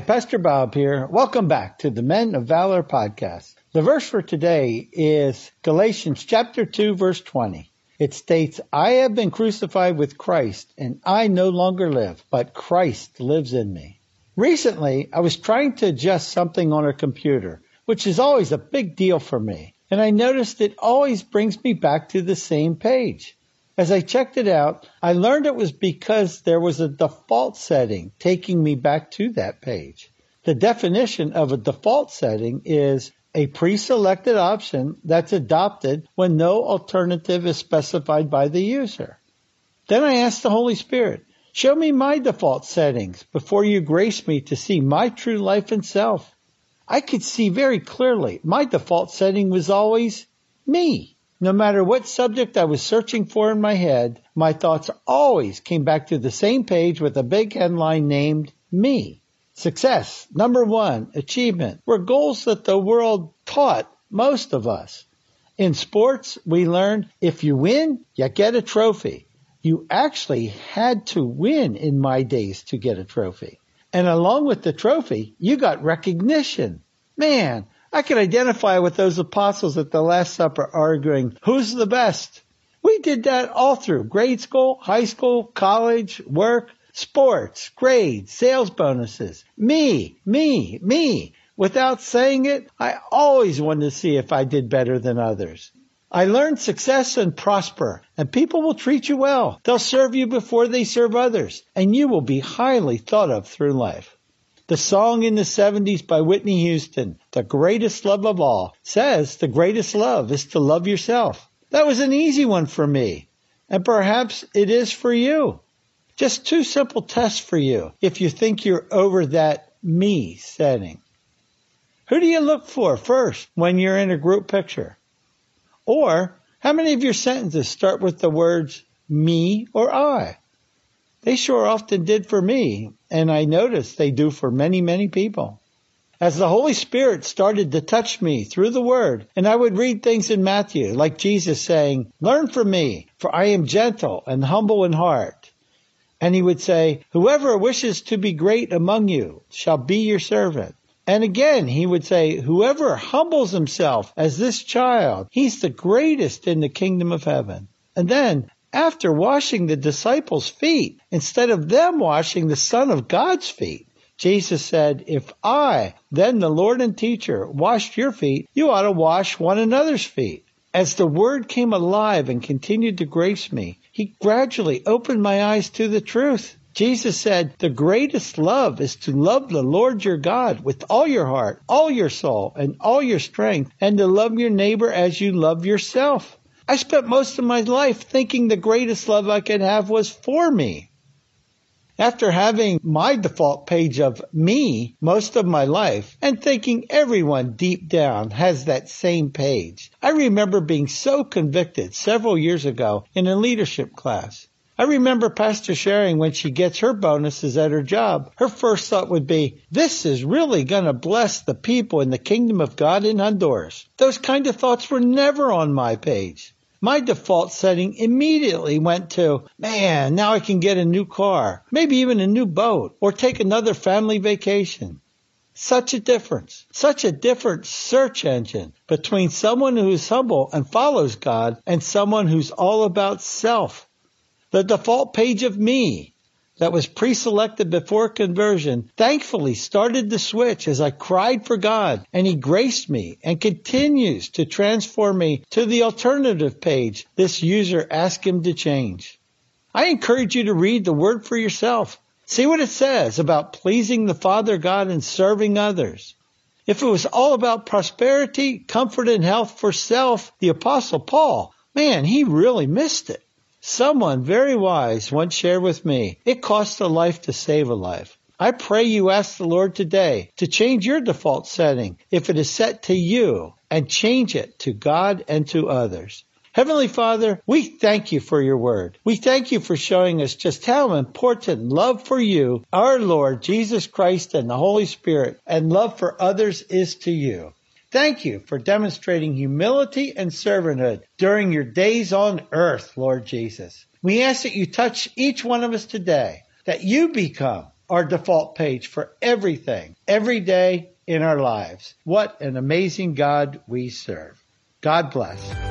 Pastor Bob here. Welcome back to the Men of Valor podcast. The verse for today is Galatians chapter 2 verse 20. It states, I have been crucified with Christ and I no longer live, but Christ lives in me. Recently, I was trying to adjust something on a computer, which is always a big deal for me, and I noticed it always brings me back to the same page. As I checked it out, I learned it was because there was a default setting taking me back to that page. The definition of a default setting is a pre-selected option that's adopted when no alternative is specified by the user. Then I asked the Holy Spirit, show me my default settings before you grace me to see my true life and self. I could see very clearly my default setting was always me. No matter what subject I was searching for in my head, my thoughts always came back to the same page with a big headline named me. Success, number one, achievement, were goals that the world taught most of us. In sports, we learned if you win, you get a trophy. You actually had to win in my days to get a trophy. And along with the trophy, you got recognition. Man, I can identify with those apostles at the Last Supper arguing, who's the best? We did that all through grade school, high school, college, work, sports, grades, sales bonuses. Me, me, me. Without saying it, I always wanted to see if I did better than others. I learned success and prosper, and people will treat you well. They'll serve you before they serve others, and you will be highly thought of through life. The song in the 70s by Whitney Houston, The Greatest Love of All, says the greatest love is to love yourself. That was an easy one for me, and perhaps it is for you. Just two simple tests for you if you think you're over that me setting. Who do you look for first when you're in a group picture? Or how many of your sentences start with the words me or I? They sure often did for me, and I noticed they do for many, many people. As the Holy Spirit started to touch me through the Word, and I would read things in Matthew, like Jesus saying, Learn from me, for I am gentle and humble in heart. And he would say, Whoever wishes to be great among you shall be your servant. And again, he would say, Whoever humbles himself as this child, he's the greatest in the kingdom of heaven. And then, after washing the disciples' feet instead of them washing the Son of God's feet. Jesus said, If I, then the Lord and teacher, washed your feet, you ought to wash one another's feet. As the word came alive and continued to grace me, he gradually opened my eyes to the truth. Jesus said, the greatest love is to love the Lord your God with all your heart, all your soul, and all your strength, and to love your neighbor as you love yourself. I spent most of my life thinking the greatest love I could have was for me. After having my default page of me most of my life and thinking everyone deep down has that same page, I remember being so convicted several years ago in a leadership class. I remember Pastor sharing when she gets her bonuses at her job, her first thought would be, this is really gonna bless the people in the kingdom of God in Honduras. Those kind of thoughts were never on my page my default setting immediately went to, man, now I can get a new car, maybe even a new boat, or take another family vacation. Such a difference, such a different search engine between someone who is humble and follows God and someone who's all about self. The default page of me that was pre-selected before conversion thankfully started to switch as I cried for God and he graced me and continues to transform me to the alternative page this user asked him to change. I encourage you to read the word for yourself. See what it says about pleasing the Father God and serving others. If it was all about prosperity, comfort, and health for self, the apostle Paul, man, he really missed it. Someone very wise once shared with me, it costs a life to save a life. I pray you ask the Lord today to change your default setting if it is set to you and change it to God and to others. Heavenly Father, we thank you for your word. We thank you for showing us just how important love for you, our Lord Jesus Christ and the Holy Spirit, and love for others is to you. Thank you for demonstrating humility and servanthood during your days on earth, Lord Jesus. We ask that you touch each one of us today, that you become our default page for everything, every day in our lives. What an amazing God we serve. God bless.